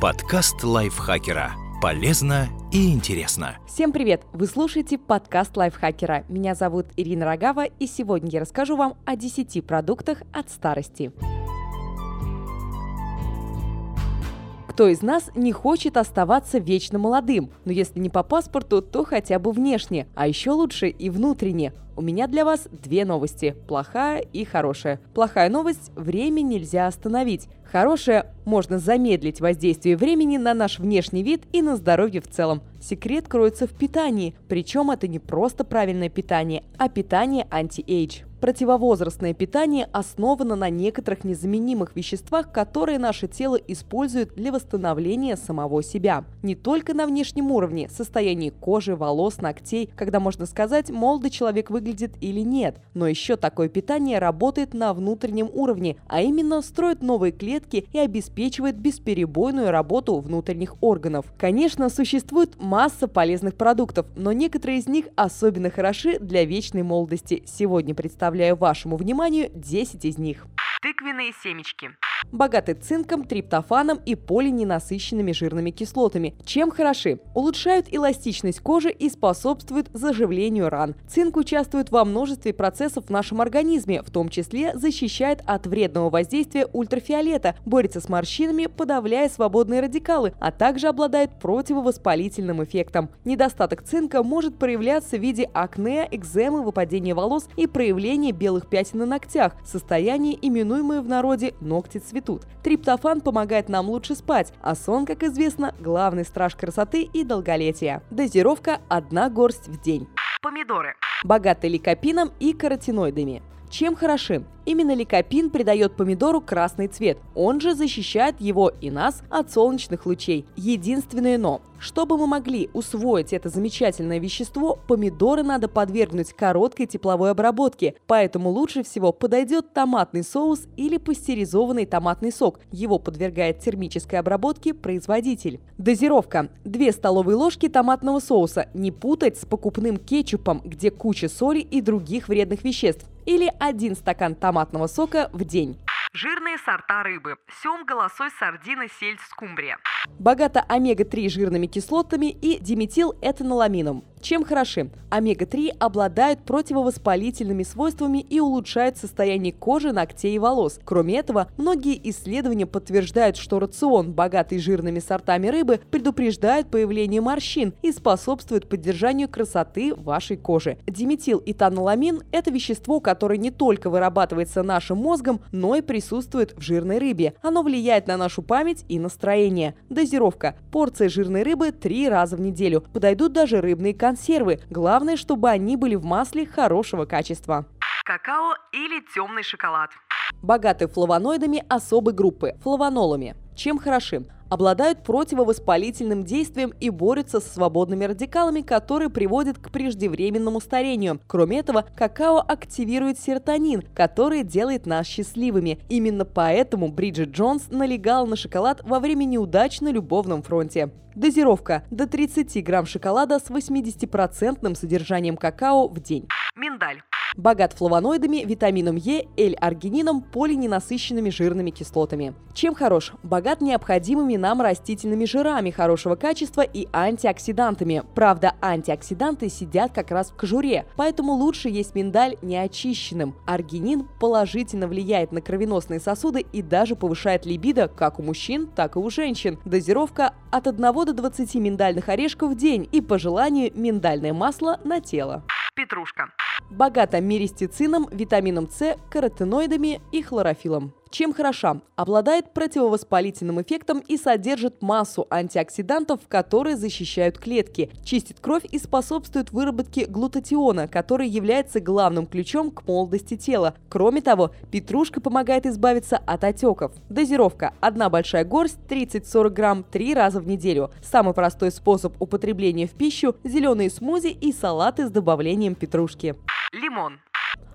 Подкаст лайфхакера. Полезно и интересно. Всем привет! Вы слушаете подкаст лайфхакера. Меня зовут Ирина Рогава, и сегодня я расскажу вам о 10 продуктах от старости. Кто из нас не хочет оставаться вечно молодым? Но если не по паспорту, то хотя бы внешне, а еще лучше и внутренне. У меня для вас две новости – плохая и хорошая. Плохая новость – время нельзя остановить. Хорошая – можно замедлить воздействие времени на наш внешний вид и на здоровье в целом. Секрет кроется в питании, причем это не просто правильное питание, а питание anti-age. Противовозрастное питание основано на некоторых незаменимых веществах, которые наше тело использует для восстановления самого себя. Не только на внешнем уровне, состоянии кожи, волос, ногтей, когда можно сказать, молодой человек выглядит или нет, но еще такое питание работает на внутреннем уровне, а именно строит новые клетки и обеспечивает бесперебойную работу внутренних органов. Конечно, существует масса полезных продуктов, но некоторые из них особенно хороши для вечной молодости. Сегодня представляю вашему вниманию 10 из них. Тыквенные семечки. Богаты цинком, триптофаном и полиненасыщенными жирными кислотами. Чем хороши? Улучшают эластичность кожи и способствуют заживлению ран. Цинк участвует во множестве процессов в нашем организме, в том числе защищает от вредного воздействия ультрафиолета, борется с морщинами, подавляя свободные радикалы, а также обладает противовоспалительным эффектом. Недостаток цинка может проявляться в виде акне, экземы, выпадения волос и проявления белых пятен на ногтях, состояние, именуемое в народе ногти цветут. Триптофан помогает нам лучше спать, а сон, как известно, главный страж красоты и долголетия. Дозировка – одна горсть в день. Помидоры. Богаты ликопином и каротиноидами. Чем хороши? Именно ликопин придает помидору красный цвет. Он же защищает его и нас от солнечных лучей. Единственное но. Чтобы мы могли усвоить это замечательное вещество, помидоры надо подвергнуть короткой тепловой обработке, поэтому лучше всего подойдет томатный соус или пастеризованный томатный сок. Его подвергает термической обработке производитель. Дозировка. 2 столовые ложки томатного соуса. Не путать с покупным кетчупом, где куча соли и других вредных веществ. Или один стакан томатного сока в день. Жирные сорта рыбы. Семга, лосось, сардина, сельдь, скумбрия. Богата омега-3 жирными кислотами и диметилэтаноламином. Чем хороши? Омега-3 обладают противовоспалительными свойствами и улучшают состояние кожи, ногтей и волос. Кроме этого, многие исследования подтверждают, что рацион, богатый жирными сортами рыбы, предупреждает появление морщин и способствует поддержанию красоты вашей кожи. Диметилэтаноламин – это вещество, которое не только вырабатывается нашим мозгом, но и присутствует в жирной рыбе. Оно влияет на нашу память и настроение. Дозировка. Порция жирной рыбы три раза в неделю. Подойдут даже рыбные консервы. Главное, чтобы они были в масле хорошего качества. Какао или темный шоколад. Богаты флавоноидами особой группы – флавонолами. Чем хороши? Обладают противовоспалительным действием и борются с свободными радикалами, которые приводят к преждевременному старению. Кроме этого, какао активирует серотонин, который делает нас счастливыми. Именно поэтому Бриджит Джонс налегала на шоколад во время неудач на любовном фронте. Дозировка – до 30 грамм шоколада с 80% содержанием какао в день. Миндаль. Богат флавоноидами, витамином Е, L-аргинином, полиненасыщенными жирными кислотами. Чем хорош? Богат необходимыми нам растительными жирами хорошего качества и антиоксидантами. Правда, антиоксиданты сидят как раз в кожуре, поэтому лучше есть миндаль неочищенным. Аргинин положительно влияет на кровеносные сосуды и даже повышает либидо как у мужчин, так и у женщин. Дозировка от 1 до 20 миндальных орешков в день и по желанию миндальное масло на тело. Петрушка. Богата миристицином, витамином С, каротиноидами и хлорофилом. Чем хороша? Обладает противовоспалительным эффектом и содержит массу антиоксидантов, которые защищают клетки, чистит кровь и способствует выработке глутатиона, который является главным ключом к молодости тела. Кроме того, петрушка помогает избавиться от отеков. Дозировка. Одна большая горсть 30-40 грамм три раза в неделю. Самый простой способ употребления в пищу – зеленые смузи и салаты с добавлением петрушки. Лимон.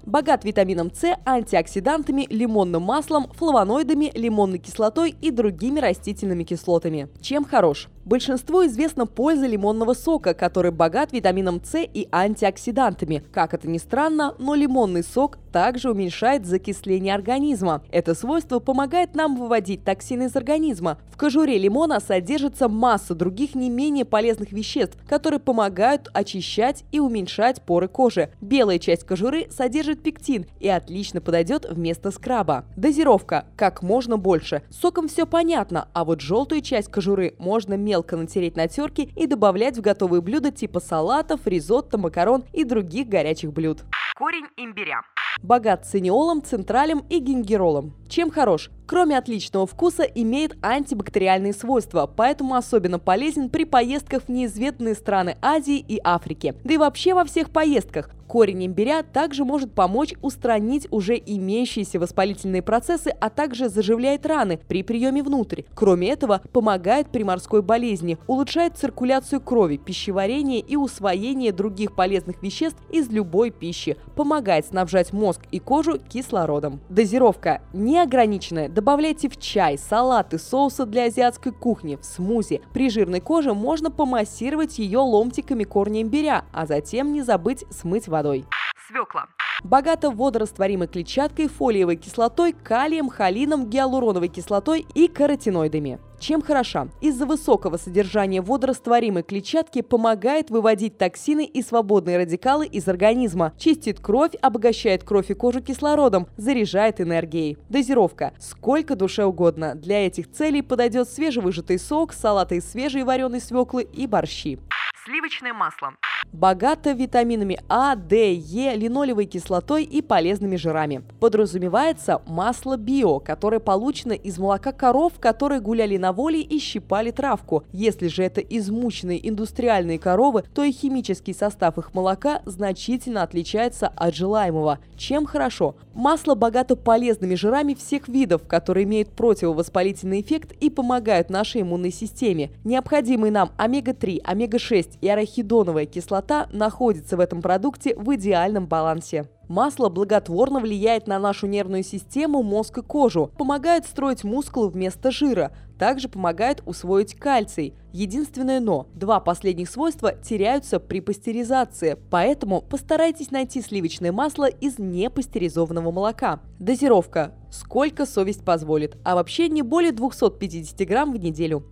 Богат витамином С, антиоксидантами, лимонным маслом, флавоноидами, лимонной кислотой и другими растительными кислотами. Чем хорош? Большинству известна польза лимонного сока, который богат витамином С и антиоксидантами. Как это ни странно, но лимонный сок также уменьшает закисление организма. Это свойство помогает нам выводить токсины из организма. В кожуре лимона содержится масса других не менее полезных веществ, которые помогают очищать и уменьшать поры кожи. Белая часть кожуры содержит пектин и отлично подойдет вместо скраба. Дозировка – как можно больше. Соком все понятно, а вот желтую часть кожуры можно мелко натереть на терке и добавлять в готовые блюда типа салатов, ризотто, макарон и других горячих блюд. Корень имбиря. Богат циниолом, централем и гингеролом. Чем хорош? Кроме отличного вкуса, имеет антибактериальные свойства, поэтому особенно полезен при поездках в неизведанные страны Азии и Африки. Да и вообще во всех поездках. Корень имбиря также может помочь устранить уже имеющиеся воспалительные процессы, а также заживляет раны при приеме внутрь. Кроме этого, помогает при морской болезни, улучшает циркуляцию крови, пищеварение и усвоение других полезных веществ из любой пищи, помогает снабжать мозг и кожу кислородом. Дозировка неограниченная. Добавляйте в чай, салаты, соусы для азиатской кухни, в смузи. При жирной коже можно помассировать ее ломтиками корня имбиря, а затем не забыть смыть водой. Свекла. Богата водорастворимой клетчаткой, фолиевой кислотой, калием, холином, гиалуроновой кислотой и каротиноидами. Чем хороша? Из-за высокого содержания водорастворимой клетчатки помогает выводить токсины и свободные радикалы из организма, чистит кровь, обогащает кровь и кожу кислородом, заряжает энергией. Дозировка. Сколько душе угодно. Для этих целей подойдет свежевыжатый сок, салаты из свежей вареной свеклы и борщи. Сливочное масло. Богато витаминами А, Д, Е, линолевой кислотой и полезными жирами. Подразумевается масло био, которое получено из молока коров, которые гуляли на воле и щипали травку. Если же это измученные индустриальные коровы, то и химический состав их молока значительно отличается от желаемого. Чем хорошо? Масло богато полезными жирами всех видов, которые имеют противовоспалительный эффект и помогают нашей иммунной системе. Необходимые нам омега-3, омега-6 и арахидоновая кислота находятся в этом продукте в идеальном балансе. Масло благотворно влияет на нашу нервную систему, мозг и кожу, помогает строить мускулы вместо жира, также помогает усвоить кальций. Единственное но – два последних свойства теряются при пастеризации, поэтому постарайтесь найти сливочное масло из непастеризованного молока. Дозировка – сколько совесть позволит, а вообще не более 250 грамм в неделю.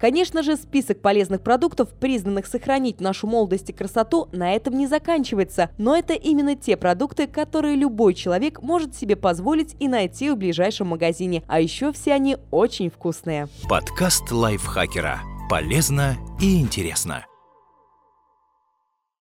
Конечно же, список полезных продуктов, признанных сохранить нашу молодость и красоту, на этом не заканчивается. Но это именно те продукты, которые любой человек может себе позволить и найти в ближайшем магазине. А еще все они очень вкусные. Подкаст лайфхакера. Полезно и интересно.